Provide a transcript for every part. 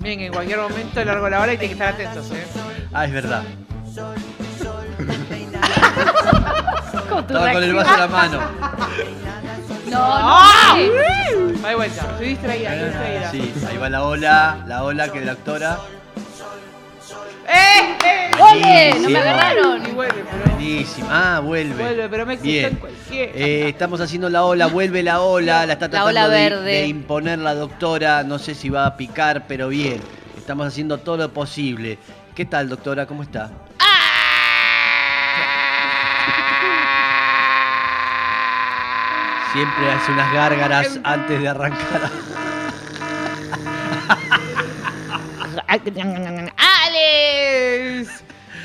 Miren, en cualquier momento largo la hora y tienen que estar atentos, ¿eh? Ah, es verdad. Con tu Estaba con el vaso en la mano. No, no. ¡Ah! vuelta, estoy distraída, estoy distraída. Sí, ahí va la ola, la ola que es la doctora. ¡Eh! ¡Eh! ¡Ole! No me agarraron. Y vuelve, pero. Buenísima. Ah, vuelve. Vuelve, pero me Bien. en cualquier. Eh, estamos haciendo la ola, vuelve la ola, la está La tratando ola de, verde. de imponer la doctora, no sé si va a picar, pero bien, estamos haciendo todo lo posible. ¿Qué tal, doctora? ¿Cómo está? Siempre hace unas gárgaras antes de arrancar.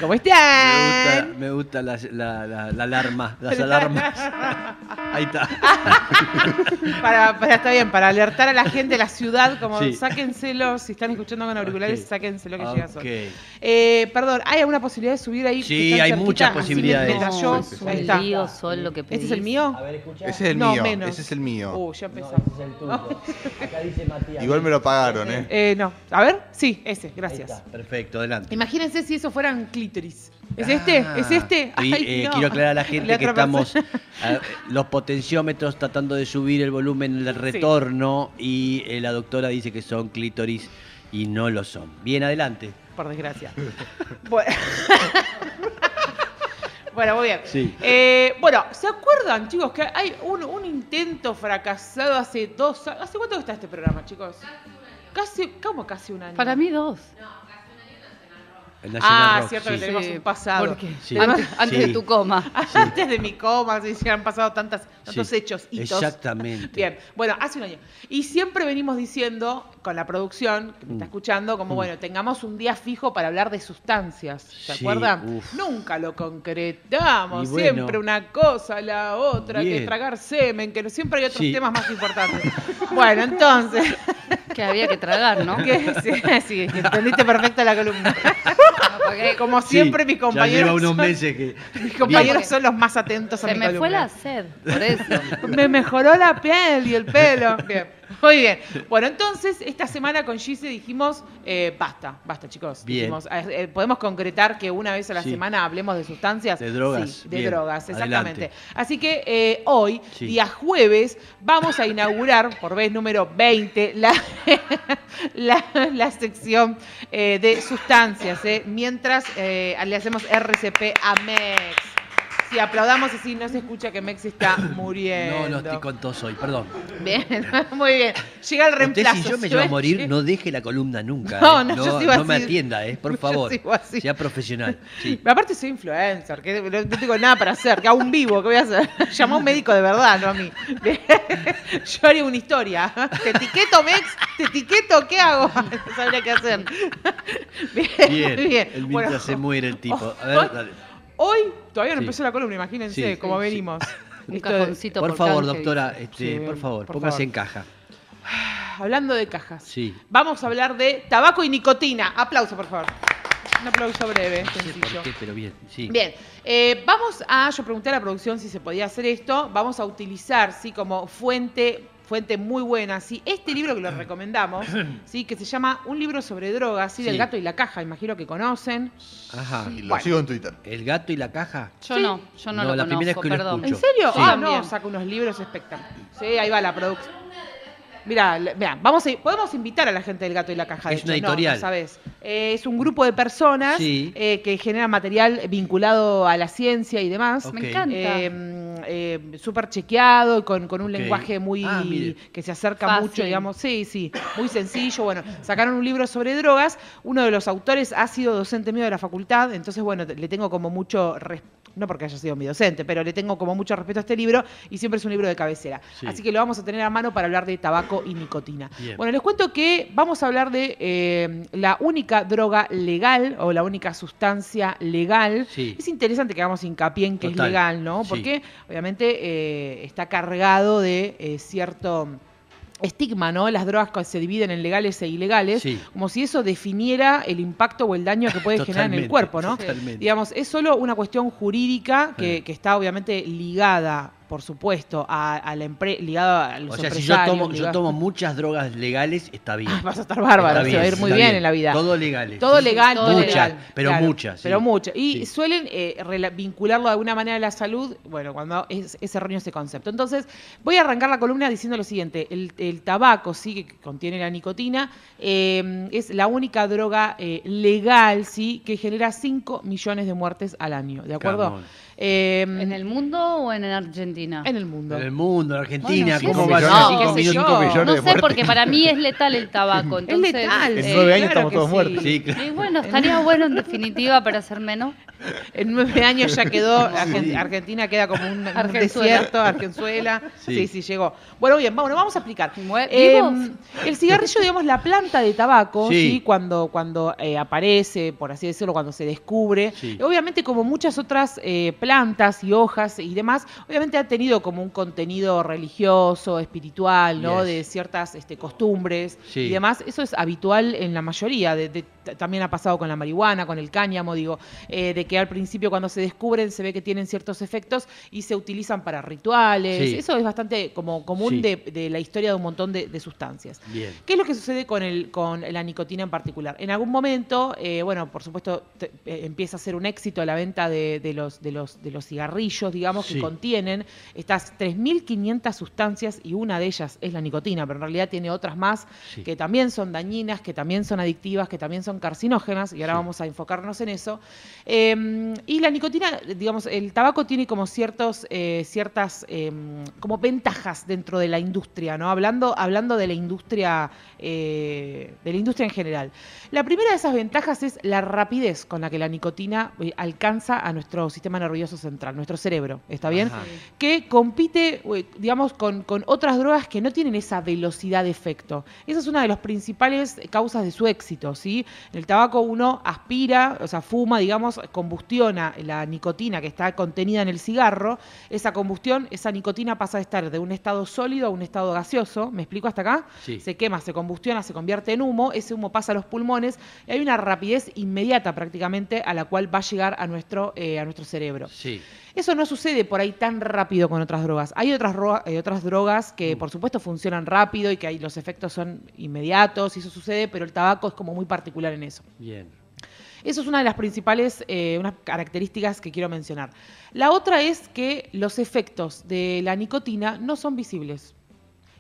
¿Cómo Me gusta, están? me gusta la, la- la- la alarma, las alarmas. Ahí está. Para, para, está bien, para alertar a la gente de la ciudad, como Sí. sáquenselo, si están escuchando con auriculares, Ok. sáquenselo que llega Ok. sol. Eh, perdón, ¿hay alguna posibilidad de subir ahí? Sí, hay cerquita? muchas Así posibilidades. yo- No, ahí está. lío sol lo que. ¿Este es el mío? ver, escucha. Ese es el No, mío. menos. Ese es el mío. Uh, ya empezamos. es el tuyo. Acá dice Matías. Igual me lo pagaron, ¿eh? Eh, no. A ver, sí, ese, Ahí gracias. está, Perfecto, adelante. Imagínense si eso fueran clítoris. ¿Es este? Ah, ¿Es este? y, eh, no. Quiero aclarar a la gente La que estamos los potenciómetros tratando de subir el volumen del retorno y eh, la doctora dice que son clítoris y no lo son. Bien, adelante. Por desgracia. bueno. Bueno, muy bien. Sí. Eh, bueno, ¿se acuerdan, chicos, que hay un, un intento fracasado hace dos años? ¿Hace cuánto está este programa, chicos? Casi, ¿cómo casi un año? Para mí dos. El National Ah, Rock, cierto sí. que tenemos Sí, un pasado. Sí. Antes, antes Sí. de tu coma. Antes de mi coma, sí, se han pasado tantas, tantos Sí, hechos, hitos. Exactamente. Bien, bueno, hace un año. Y siempre venimos diciendo, con la producción, que me está Mm. escuchando, como Mm. bueno, tengamos un día fijo para hablar de sustancias. ¿Se Sí, acuerdan? uf. Nunca lo concretamos. Bueno. siempre una cosa, la otra, que tragar semen, que siempre hay otros Sí. temas más importantes. bueno, entonces, Que había que tragar, ¿no? que, sí, sí, entendiste perfecto la columna. Porque Como Sí, siempre, mis Ya compañeros. lleva unos son- meses que. Mis compañeros Bien. son los más atentos a se mi me fue columna. la sed, por eso. Me mejoró la piel y el pelo. Bien, muy bien. Bueno, entonces, esta semana con Gise dijimos, eh, basta, basta, chicos. Bien. Dijimos, eh, eh, podemos concretar que una vez a la Sí. semana hablemos de sustancias. De drogas. Sí, de Bien. drogas, exactamente. Adelante. Así que eh, hoy, Sí. día jueves, vamos a inaugurar, por vez número 20, la, la, la sección de sustancias, eh, mientras eh, le hacemos RCP a Mex. Si aplaudamos así, no se escucha que Mex está muriendo. No, no estoy con tos hoy, perdón. Bien, muy bien. Llega el Usted, reemplazo. si yo me ¿sí llevo a morir, no deje la columna nunca. No, ¿eh? no, yo sigo no me atienda, ¿eh? Por Yo favor. sigo así. Sea profesional. Sí. Aparte soy influencer, que no no tengo nada para hacer, que hago un vivo, ¿qué voy a hacer? Llama a un médico de verdad, no a mí. Yo haría una historia. ¿Te etiqueto, Mex? ¿Te etiqueto? ¿Qué hago? No sabría qué hacer. Bien, Bien. El Bueno, mientras se muere el tipo. A ver, dale. Hoy, todavía no Sí. empezó la columna, imagínense Sí, cómo venimos. Un cajoncito Por favor, canje, doctora, este, Sí, por favor, por póngase favor. en caja. Hablando de cajas. Sí. Vamos a hablar de tabaco y nicotina. Aplauso, por favor. Un aplauso breve, No sé sencillo. por qué, pero bien. Sí. Bien, eh, vamos a, yo pregunté a la producción si se podía hacer esto, vamos a utilizar, sí, como fuente, fuente muy buena, sí, este libro que lo recomendamos, sí, que se llama Un libro sobre drogas, sí, del Sí. gato y la caja, imagino que conocen. Ajá. Y lo Bueno. sigo en Twitter. ¿El gato y la caja? Yo Sí. no, yo no, No, lo la primera conozco, vez que lo perdón. escucho. ¿En serio? Sí. Ah, no, saca unos libros espectaculares. Sí, ahí va la producción. Mira, mira, vamos a, podemos invitar a la gente del gato y la caja. de Es una hecho. Editorial. No, sabes. Eh, es un grupo de personas Sí. eh, que genera material vinculado a la ciencia y demás. Me encanta. eh, eh, súper chequeado con, con un lenguaje muy Ah, que se acerca Fácil. mucho, digamos, sí, sí, muy sencillo. Bueno, sacaron un libro sobre drogas. Uno de los autores ha sido docente mío de la facultad, entonces, bueno, le tengo como mucho respeto. No porque haya sido mi docente, pero le tengo como mucho respeto a este libro y siempre es un libro de cabecera. Sí. Así que lo vamos a tener a mano para hablar de tabaco y nicotina. Bien. Bueno, les cuento que vamos a hablar de eh, la única droga legal o la única sustancia legal. Sí. Es interesante que hagamos hincapié en que Total. es legal, ¿no? Sí. Porque obviamente eh, está cargado de eh, cierto estigma, ¿no? Las drogas que se dividen en legales e ilegales, Sí. como si eso definiera el impacto o el daño que puede generar en el cuerpo, ¿no? totalmente. Digamos, es solo una cuestión jurídica que, Sí. que está obviamente ligada por supuesto, a, a la empre- ligado a los O sea, si yo tomo, yo tomo muchas drogas legales, está bien. Ah, vas a estar bárbaro, se va a ir muy bien, en la vida. Todo legales. Todo legal, todo todo legal. legal. Muchas, pero muchas, sí. Pero muchas. Y Sí. suelen eh, vincularlo de alguna manera a la salud, bueno, cuando es, es erróneo ese concepto. Entonces, voy a arrancar la columna diciendo lo siguiente. El, el tabaco, sí, que contiene la nicotina, eh, es la única droga eh, legal, sí, que genera 5 millones de muertes al año, ¿de acuerdo? Camón. Eh, ¿En el mundo o en Argentina? en el mundo. En el mundo, en Argentina, Bueno, ¿cómo va a ser no, sé millones? No porque para mí es letal el tabaco. es Entonces, letal. En sí, nueve años claro estamos que todos sí. muertos. Sí, claro. Y bueno, estaría bueno en definitiva para ser menos. En nueve años ya quedó, Sí. Argentina queda como un, un desierto, Argenzuela. Sí. Sí. sí, llegó. Bueno, bien, vamos, vamos a explicar. Eh, ¿vivos? el cigarrillo, digamos, la planta de tabaco, Sí. ¿sí? cuando, cuando eh, aparece, por así decirlo, cuando se descubre, Sí. obviamente como muchas otras eh, plantas y hojas y demás, obviamente ha tenido como un contenido religioso, espiritual, ¿no? Yes. De ciertas este, costumbres Sí. y demás. Eso es habitual en la mayoría. de- de- t- también ha pasado con la marihuana, con el cáñamo, digo, eh, de que al principio cuando se descubren se ve que tienen ciertos efectos y se utilizan para rituales. Sí. Eso es bastante como común Sí. de, de la historia de un montón de, de sustancias. Bien. ¿Qué es lo que sucede con, el, con la nicotina en particular? En algún momento, eh, bueno, por supuesto, te- eh, empieza a ser un éxito la venta de, de los, de, los, de los cigarrillos, digamos, que contienen estas 3.500 sustancias y una de ellas es la nicotina, pero en realidad tiene otras más Sí. que también son dañinas, que también son adictivas, que también son carcinógenas, y ahora Sí. vamos a enfocarnos en eso. Eh, y la nicotina, digamos, el tabaco tiene como ciertos, eh, ciertas eh, como ventajas dentro de la industria, ¿no? Hablando, hablando de la industria, eh, de la industria en general. La primera de esas ventajas es la rapidez con la que la nicotina eh, alcanza a nuestro sistema nervioso central, nuestro cerebro, ¿está bien? Ajá. que compite, digamos, con, con otras drogas que no tienen esa velocidad de efecto. Esa es una de las principales causas de su éxito, ¿sí? En el tabaco uno aspira, o sea, fuma, digamos, combustiona la nicotina que está contenida en el cigarro. Esa combustión, esa nicotina pasa de estar de un estado sólido a un estado gaseoso. ¿Me explico hasta acá? Sí. Se quema, se combustiona, se convierte en humo, ese humo pasa a los pulmones y hay una rapidez inmediata prácticamente a la cual va a llegar a nuestro, eh, a nuestro cerebro. Sí. Eso no sucede por ahí tan rápido con otras drogas. Hay otras, eh, otras drogas que, por supuesto, funcionan rápido y que ahí los efectos son inmediatos y eso sucede, pero el tabaco es como muy particular en eso. Bien. Eso es una de las principales eh, unas características que quiero mencionar. La otra es que los efectos de la nicotina no son visibles.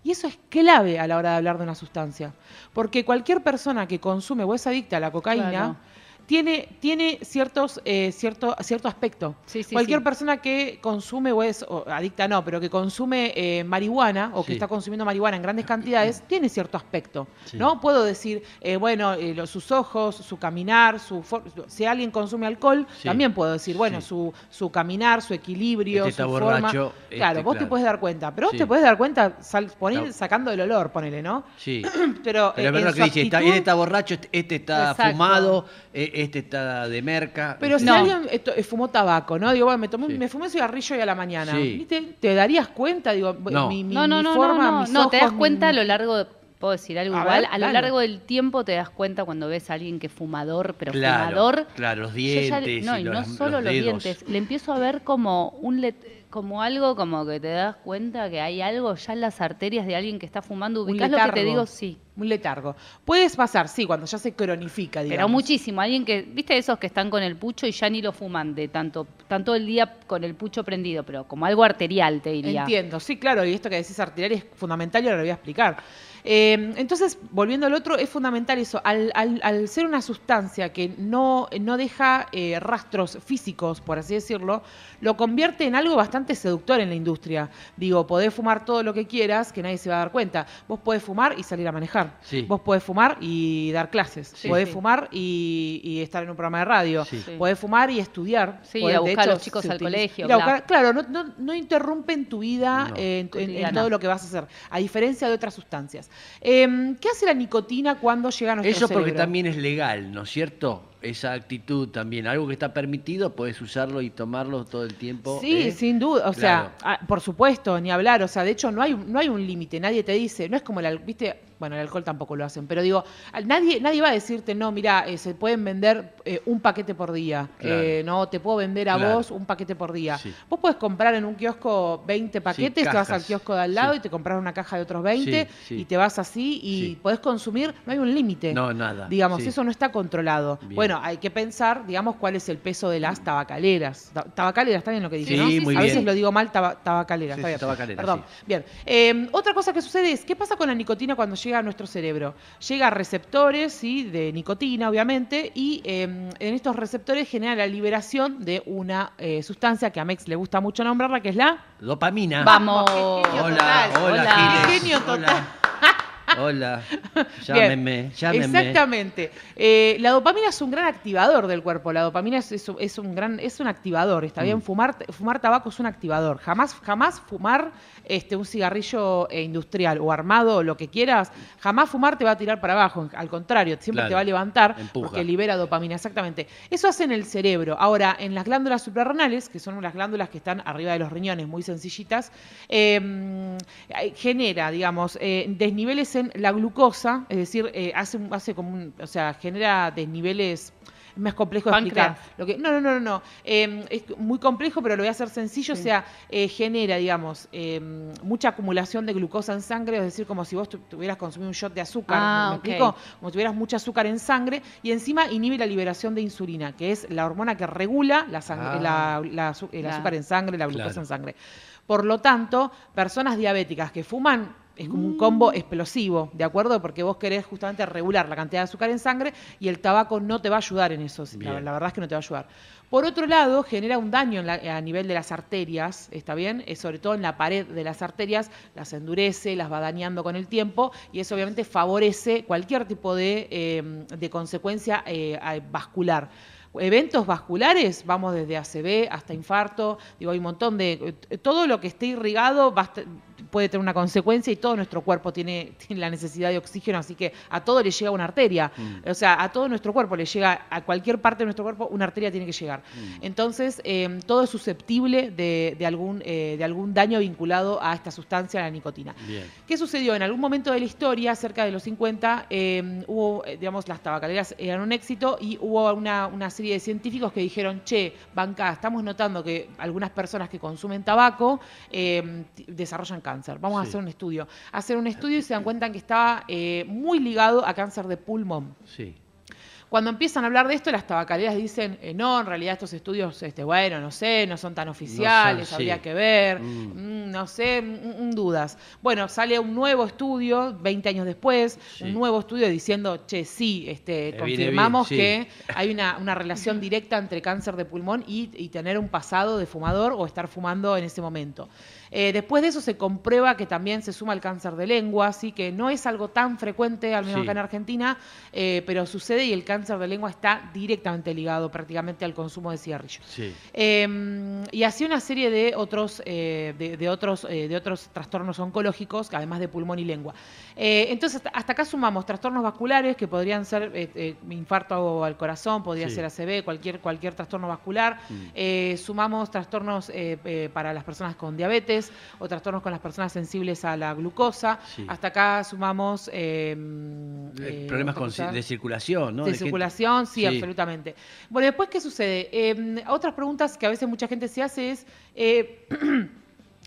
Y eso es clave a la hora de hablar de una sustancia. Porque cualquier persona que consume o es adicta a la cocaína. Tiene, tiene ciertos, eh, cierto, cierto aspecto. Sí, sí, cualquier sí. persona que consume o es o adicta no, pero que consume eh, marihuana o que está consumiendo marihuana en grandes cantidades, tiene cierto aspecto. Sí. ¿no? Puedo decir, eh, bueno, eh, los- sus ojos, su caminar, su si alguien consume alcohol, Sí. también puedo decir, bueno, Sí. su, su caminar, su equilibrio, Este está su borracho, forma. este, claro, vos te puedes dar cuenta, pero vos Sí. te puedes dar cuenta sal- sacando el olor, ponele, ¿no? Sí. Pero, Pero es verdad que dice, está, él está borracho, este- este está Exacto. fumado, eh, este está de merca. Pero si No. alguien esto, eh, fumó tabaco, ¿no? Digo, bueno, me, tomé, Sí. me fumé un cigarrillo hoy a la mañana. Sí. ¿Viste? ¿Te darías cuenta? Digo, No. mi, mi- No, no, mi no, forma, no, no, mis no, te das cuenta a lo largo de, puedo decir algo A igual, ver, a lo largo del tiempo te das cuenta cuando ves a alguien que es fumador, pero claro, fumador, claro, los yo ya le- dientes. no, y y los, no solo los, dientes, le empiezo a ver como un let- como algo como que te das cuenta que hay algo ya en las arterias de alguien que está fumando. ¿Ubicás lo que te digo? Sí. Un letargo. Puedes pasar, sí, cuando ya se cronifica, digamos. Pero muchísimo, alguien que, viste esos que están con el pucho y ya ni lo fuman de tanto, tanto el día con el pucho prendido, pero como algo arterial, te diría. Entiendo, sí, claro, y esto que decís arterial es fundamental y ahora lo voy a explicar. Eh, entonces, volviendo al otro, es fundamental eso. Al, al- al ser una sustancia que no, no deja eh, rastros físicos, por así decirlo, lo convierte en algo bastante seductor en la industria. Digo, podés fumar todo lo que quieras, que nadie se va a dar cuenta. Vos podés fumar y salir a manejar. Sí. Vos podés fumar y dar clases. Sí, podés sí. fumar y, y estar en un programa de radio. Sí. Sí. Podés fumar y estudiar. Sí, Podés- a de buscar a hecho, los chicos al utiliza- colegio, bla. buscar- claro, no, no, no interrumpen tu vida No. eh, en, en- en todo lo que vas a hacer, a diferencia de otras sustancias. Eh, ¿Qué hace la nicotina cuando llega a nuestro Eso porque cerebro? también es legal, ¿no es cierto? Esa actitud también. Algo que está permitido, puedes usarlo y tomarlo todo el tiempo. Sí, ¿eh? sin duda. O sea, Claro. ah, por supuesto, ni hablar. O sea, de hecho, no hay, un- no hay un límite. Nadie te dice, no es como el al- viste, bueno, el alcohol tampoco lo hacen, pero digo, nadie, nadie va a decirte, no, mira, eh, se pueden vender eh, un paquete por día. Claro. No, te puedo vender a Claro. vos un paquete por día. Sí. Vos puedes comprar en un kiosco 20 paquetes, te vas al kiosco de al lado Sí. y te compras una caja de otros 20 Sí, sí. y te vas así y podés consumir, no hay un límite. No, nada. Digamos, eso no está controlado. Bien. Bueno, hay que pensar, digamos, cuál es el peso de las tabacaleras. Ta- Tabacaleras, está bien lo que dije, Sí, ¿no? muy A veces lo digo mal, taba- tabacalera. Sí, está bien. tabacalera, Perdón. sí. Bien. Eh, otra cosa que sucede es, ¿qué pasa con la nicotina cuando llega a nuestro cerebro? Llega a receptores, ¿sí? De nicotina, obviamente, y eh, en estos receptores genera la liberación de una eh, sustancia que a Mex le gusta mucho nombrarla, que es la... Dopamina. Vamos. Hola, total. hola, genio total. Hola. Bien. Llámenme, llámenme. Exactamente. Eh, la dopamina es un gran activador del cuerpo. La dopamina es, es un- es un gran, es un activador. Está bien, Mm. fumar, fumar tabaco es un activador. Jamás, jamás fumar este, un cigarrillo eh, industrial o armado lo que quieras, jamás fumar te va a tirar para abajo. Al contrario, siempre Claro. te va a levantar Empuja. porque libera dopamina. Exactamente. Eso hace en el cerebro. Ahora, en las glándulas suprarrenales, que son las glándulas que están arriba de los riñones, muy sencillitas, eh, genera, digamos, desniveles en la glucosa, es decir, eh, hace, hace como un, o sea, genera desniveles es más complejo de explicar. Lo que, no, no, no, no, no. Eh, es muy complejo, pero lo voy a hacer sencillo. O sea, eh, genera, digamos, eh, mucha acumulación de glucosa en sangre, es decir, como si vos tu- tuvieras consumido un shot de azúcar. Ah, ¿Me explico? Como si tuvieras mucho azúcar en sangre y encima inhibe la liberación de insulina, que es la hormona que regula la Ah. la- la azu- el Claro. azúcar en sangre, la glucosa Claro. en sangre. Por lo tanto, personas diabéticas que fuman es como un combo explosivo, ¿de acuerdo? Porque vos querés justamente regular la cantidad de azúcar en sangre y el tabaco no te va a ayudar en eso. La, la verdad es que no te va a ayudar. Por otro lado, genera un daño en la- a nivel de las arterias, ¿está bien? Eh, sobre todo en la pared de las arterias, las endurece, las va dañando con el tiempo y eso obviamente favorece cualquier tipo de, eh, de consecuencia eh, vascular. Eventos vasculares, vamos desde ACV hasta infarto, digo, hay un montón de... eh, Todo lo que esté irrigado basta- puede tener una consecuencia y todo nuestro cuerpo tiene, tiene la necesidad de oxígeno, así que a todo le llega una arteria. Mm. O sea, a todo nuestro cuerpo le llega, a cualquier parte de nuestro cuerpo, una arteria tiene que llegar. Mm. Entonces, eh, todo es susceptible de, de algún, eh, de algún daño vinculado a esta sustancia, a la nicotina. Bien. ¿Qué sucedió? En algún momento de la historia, cerca de los 50, eh, hubo, eh, digamos, las tabacaleras eran un éxito y hubo una, una serie de científicos que dijeron, che, banca, estamos notando que algunas personas que consumen tabaco t- desarrollan cáncer. Vamos a hacer un estudio. Hacen un estudio y se dan cuenta que estaba eh, muy ligado a cáncer de pulmón. Sí. Cuando empiezan a hablar de esto, las tabacaleras dicen, eh, no, en realidad estos estudios, este, bueno, no sé, no son tan oficiales, sí. habría que ver, Mm. mm, no sé, mm, dudas. Bueno, sale un nuevo estudio, 20 años después, Sí. un nuevo estudio diciendo, che, sí, este, Eh, confirmamos bien, sí. que hay una, una relación directa entre cáncer de pulmón y, y tener un pasado de fumador o estar fumando en ese momento. Eh, después de eso se comprueba que también se suma el cáncer de lengua, así que no es algo tan frecuente, al menos Sí. acá en Argentina, eh, pero sucede y el cáncer de lengua está directamente ligado prácticamente al consumo de cigarrillos. Sí. Eh, y así una serie de otros, eh, de, de otros, de otros trastornos oncológicos, además de pulmón y lengua. Entonces, hasta, acá sumamos trastornos vasculares, que podrían ser infarto al corazón, podría Sí. ser ACV, cualquier, cualquier trastorno vascular. Mm. Sumamos trastornos para las personas con diabetes o trastornos con las personas sensibles a la glucosa. Sí. Hasta acá sumamos... eh, Eh, eh, Problemas con de circulación, ¿no? De circulación, sí, Sí. absolutamente. Bueno, después, ¿qué sucede? Eh, otras preguntas que a veces mucha gente se hace es, eh,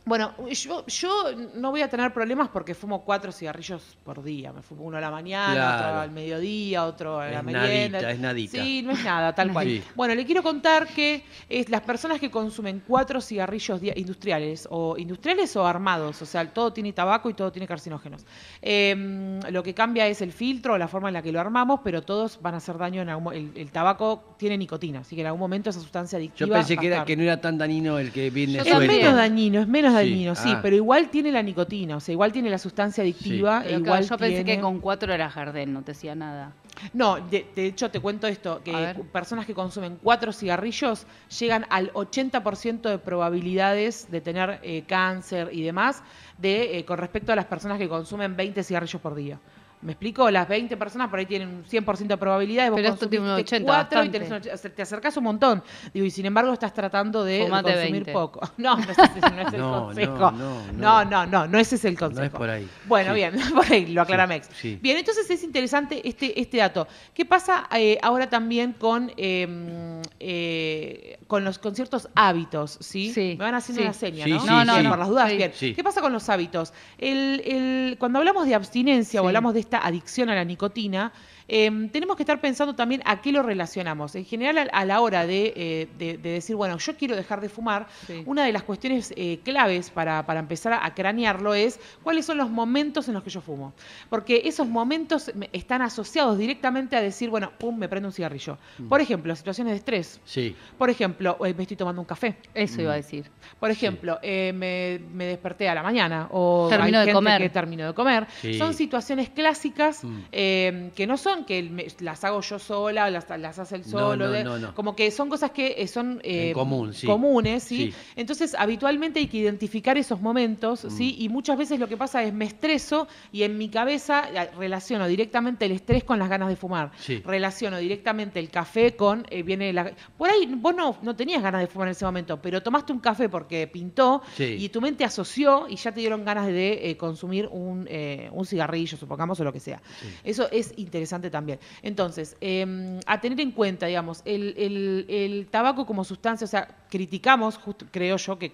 bueno, yo, yo no voy a tener problemas porque fumo cuatro cigarrillos por día. Me fumo uno a la mañana, Claro. otro al mediodía, otro a la Es merienda. nadita, es nadita. Sí, no es nada, tal cual. Sí. Bueno, le quiero contar que es las personas que consumen cuatro cigarrillos industriales, o industriales o armados, o sea, todo tiene tabaco y todo tiene carcinógenos. Eh, lo que cambia es el filtro, la forma en la que lo armamos, pero todos van a hacer daño en algún el, el tabaco tiene nicotina, así que en algún momento esa sustancia adictiva. Yo pensé que, era, que no era tan dañino el que viene Yo Es suelto. menos dañino, es menos dañino, sí, ah. pero igual tiene la nicotina, o sea, igual tiene la sustancia adictiva. e Pero igual claro, yo pensé que con cuatro era jardín, no te decía nada. No, de, de hecho te cuento esto, que personas que consumen cuatro cigarrillos llegan al 80% de probabilidades de tener eh, cáncer y demás de, eh, con respecto a las personas que consumen 20 cigarrillos por día. Me explico, las 20 personas por ahí tienen un 100% de probabilidades. vos Pero esto tiene un consumiste 80, cuatro y bastante. tenés te acercás un montón. Digo, y sin embargo estás tratando de Fumate consumir 20. poco. No, no, es ese- no es el No, consejo. no, No, no, no, no, no, ese es el consejo. No es por ahí. Bueno, Sí. bien, por ahí lo aclara Sí, Mex. sí. Bien, entonces es interesante este, este dato. ¿Qué pasa eh, ahora también con, eh, eh, con los con ciertos hábitos? ¿sí? Sí, Me van haciendo sí. una seña, Sí, ¿no? sí, No, no. Por las dudas, Sí. bien. Sí. ¿Qué pasa con los hábitos? El, el- cuando hablamos de abstinencia o hablamos de esta adicción a la nicotina, eh, tenemos que estar pensando también a qué lo relacionamos. En general, a, a la hora de, eh, de- de decir, bueno, yo quiero dejar de fumar, Sí. una de las cuestiones eh, claves para, para empezar a, cranearlo es cuáles son los momentos en los que yo fumo. Porque esos momentos me- están asociados directamente a decir, bueno, pum, me prendo un cigarrillo. Mm. Por ejemplo, situaciones de estrés. Sí. Por ejemplo, eh, me estoy tomando un café. Eso Mm. iba a decir. Por ejemplo, eh, me, me desperté a la mañana o Termino hay de gente comer. que terminó de comer. Sí. Son situaciones clásicas Mm. eh, que no son que me- las hago yo sola, las, las hace él No, solo. no, no, no. Como que son cosas que eh, son eh, En común, sí. comunes, ¿sí? Sí. Entonces, habitualmente hay que identificar esos momentos, Mm. ¿sí? Y muchas veces lo que pasa es me estreso y en mi cabeza eh, relaciono directamente el estrés con las ganas de fumar. Sí. Relaciono directamente el café con, eh, viene la... Por ahí vos no, no tenías ganas de fumar en ese momento, pero tomaste un café porque pintó y tu mente asoció y ya te dieron ganas de eh, consumir un, un cigarrillo, supongamos, o lo que sea. Eso es interesante también. Entonces, eh, a tener en cuenta, digamos, el, el- el tabaco como sustancia, o sea, criticamos, justo creo yo que,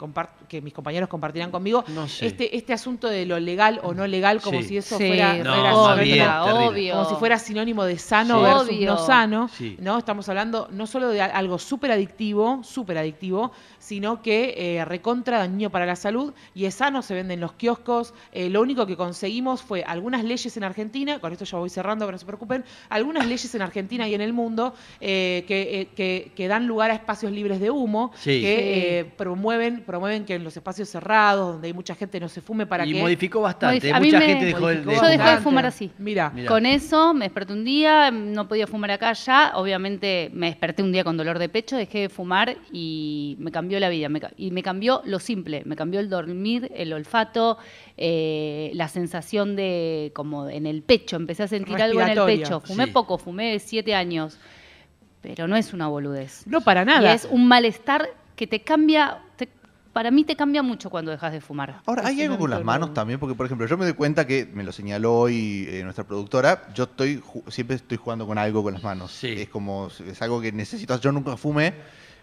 que mis compañeros compartirán conmigo, No sé. este, este asunto de lo legal o no legal, como Sí. si eso Sí, fuera, como si fuera sinónimo de sano Sí. versus Obvio. no sano, Sí. ¿no? Estamos hablando no solo de algo súper adictivo, súper adictivo, sino que eh, recontra dañino para la salud y es sano, se vende en los kioscos. Eh, lo único que conseguimos fue algunas leyes en Argentina, con esto ya voy cerrando, pero no se preocupen, algunas leyes en Argentina y en el mundo eh, que, eh, que- que dan lugar a espacios libres de humo, Sí. Que eh, promueven, promueven que en los espacios cerrados, donde hay mucha gente, no se fume para y que... modificó bastante. Modif- a mí Mucha me- gente dejó de, de Yo dejé de fumar. así. Mira, Mirá. Con eso me desperté un día, no podía fumar acá ya, obviamente me desperté un día con dolor de pecho, dejé de fumar y me cambió la vida. me ca- y me cambió lo simple, me cambió el dormir, el olfato, eh, la sensación de como en el pecho, empecé a sentir algo en el pecho. Fumé Sí. poco, fumé siete años, pero no es una boludez. no para nada. Y es un malestar que te cambia, te- para mí te cambia mucho cuando dejas de fumar. Ahora, ¿hay algo con las manos también? Porque, por ejemplo, yo me doy cuenta que, me lo señaló hoy eh, nuestra productora, yo estoy siempre estoy jugando con algo con las manos. Sí. Es como, es algo que necesito hacer. Yo nunca fumé,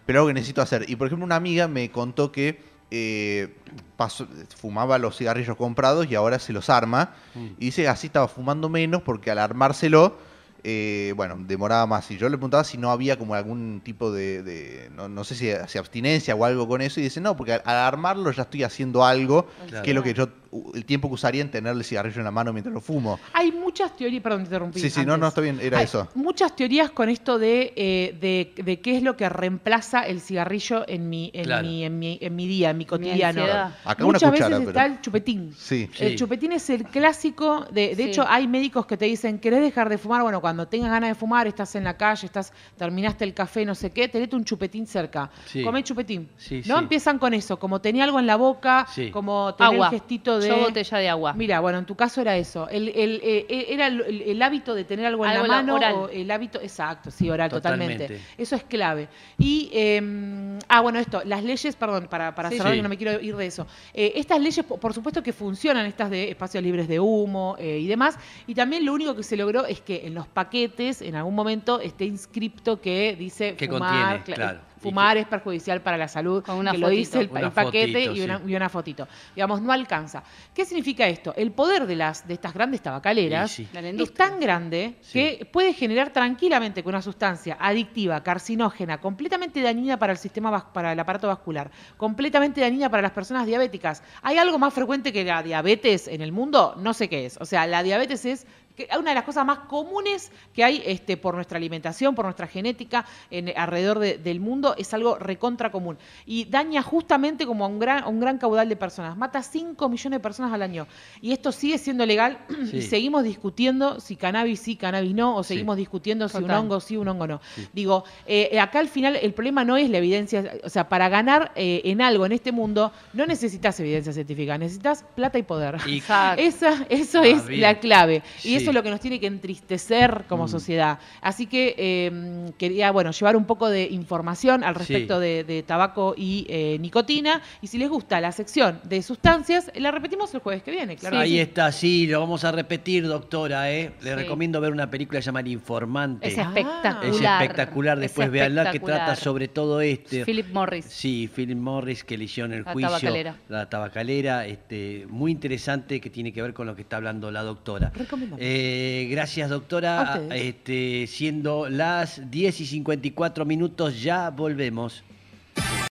pero algo que necesito hacer. Y, por ejemplo, una amiga me contó que eh, pasó- fumaba los cigarrillos comprados y ahora se los arma. Mm. Y dice que así estaba fumando menos porque al armárselo, eh, bueno, demoraba más. Y yo le preguntaba si no había como algún tipo de, de- no, no sé si, si abstinencia o algo con eso. Y dice, no, porque al, al armarlo ya estoy haciendo algo, Claro. que es lo que yo, el tiempo que usaría en tener el cigarrillo en la mano mientras lo fumo. Hay muchas teorías, perdón, te interrumpí. Sí, sí, no, antes. no, está bien, era Hay eso. Muchas teorías con esto de, eh, de, de qué es lo que reemplaza el cigarrillo en mi, en Claro. mi, en mi, en mi día, en mi Mi cotidiano. ansiedad. Acá una Muchas cuchara, veces pero- está el chupetín. Sí. Sí. El chupetín es el clásico, de, de Sí. hecho hay médicos que te dicen, ¿querés dejar de fumar? Bueno, cuando tengas ganas de fumar, estás en la calle, estás, terminaste el café, no sé qué, tenete un chupetín cerca. Sí. Come chupetín. Sí, no sí. empiezan con eso, como tenía algo en la boca, Sí. como tener Agua. el gestito de... Yo botella de agua. Mira, bueno, en tu caso era eso. El, el- eh, era el, el- el hábito de tener algo en Algo la mano. oral. o el hábito, exacto, sí, oral, totalmente. Totalmente. Eso es clave. Y, eh, ah, bueno, esto, las leyes, perdón, para, para Sí, cerrar, sí. que no me quiero ir de eso. Eh, estas leyes, po- por supuesto que funcionan, estas de espacios libres de humo eh, y demás. Y también lo único que se logró es que en los paquetes, en algún momento, esté inscripto que dice Que fumar. contiene, cla- claro. Fumar es perjudicial para la salud, Con una que lo dice el, paquete fotito, y, una, sí. y una fotito. Digamos, no alcanza. ¿Qué significa esto? El poder de las de estas grandes tabacaleras Sí, sí. Es tan grande Sí. que puede generar tranquilamente con una sustancia adictiva, carcinógena, completamente dañina para el sistema para el aparato vascular, completamente dañina para las personas diabéticas. ¿Hay algo más frecuente que la diabetes en el mundo? No sé qué es. O sea, la diabetes es que- una de las cosas más comunes que hay este, por nuestra alimentación, por nuestra genética en, alrededor de- del mundo, es algo recontra común. Y daña justamente como a un gran, a un gran caudal de personas. Mata 5 millones de personas al año. Y esto sigue siendo legal y seguimos discutiendo si cannabis sí, cannabis no, o Sí. seguimos discutiendo si un hongo sí, un hongo no. Digo, eh, acá al final el problema no es la evidencia, o sea, para ganar eh, en algo en este mundo no necesitas evidencia científica, necesitas plata y poder. Y-. Esa, eso Ah, es bien. la clave. Y eso eso es lo que nos tiene que entristecer como Mm. sociedad. Así que eh, quería, bueno, llevar un poco de información al respecto Sí. de, de tabaco y eh, nicotina. Y si les gusta la sección de sustancias, la repetimos el jueves que viene, claro. Ahí que sí. está, sí, lo vamos a repetir, doctora. ¿eh? Le recomiendo ver una película llamada Informante. Es Ah. espectacular. Es espectacular, Es después véanla, que espectacular. trata sobre todo este. Philip Morris. Sí, Philip Morris que eligió en el La juicio tabacalera. la tabacalera, este, muy interesante que tiene que ver con lo que está hablando la doctora. Recomendamos. Eh, gracias A doctora, este, siendo las 10 y 54 minutos ya volvemos.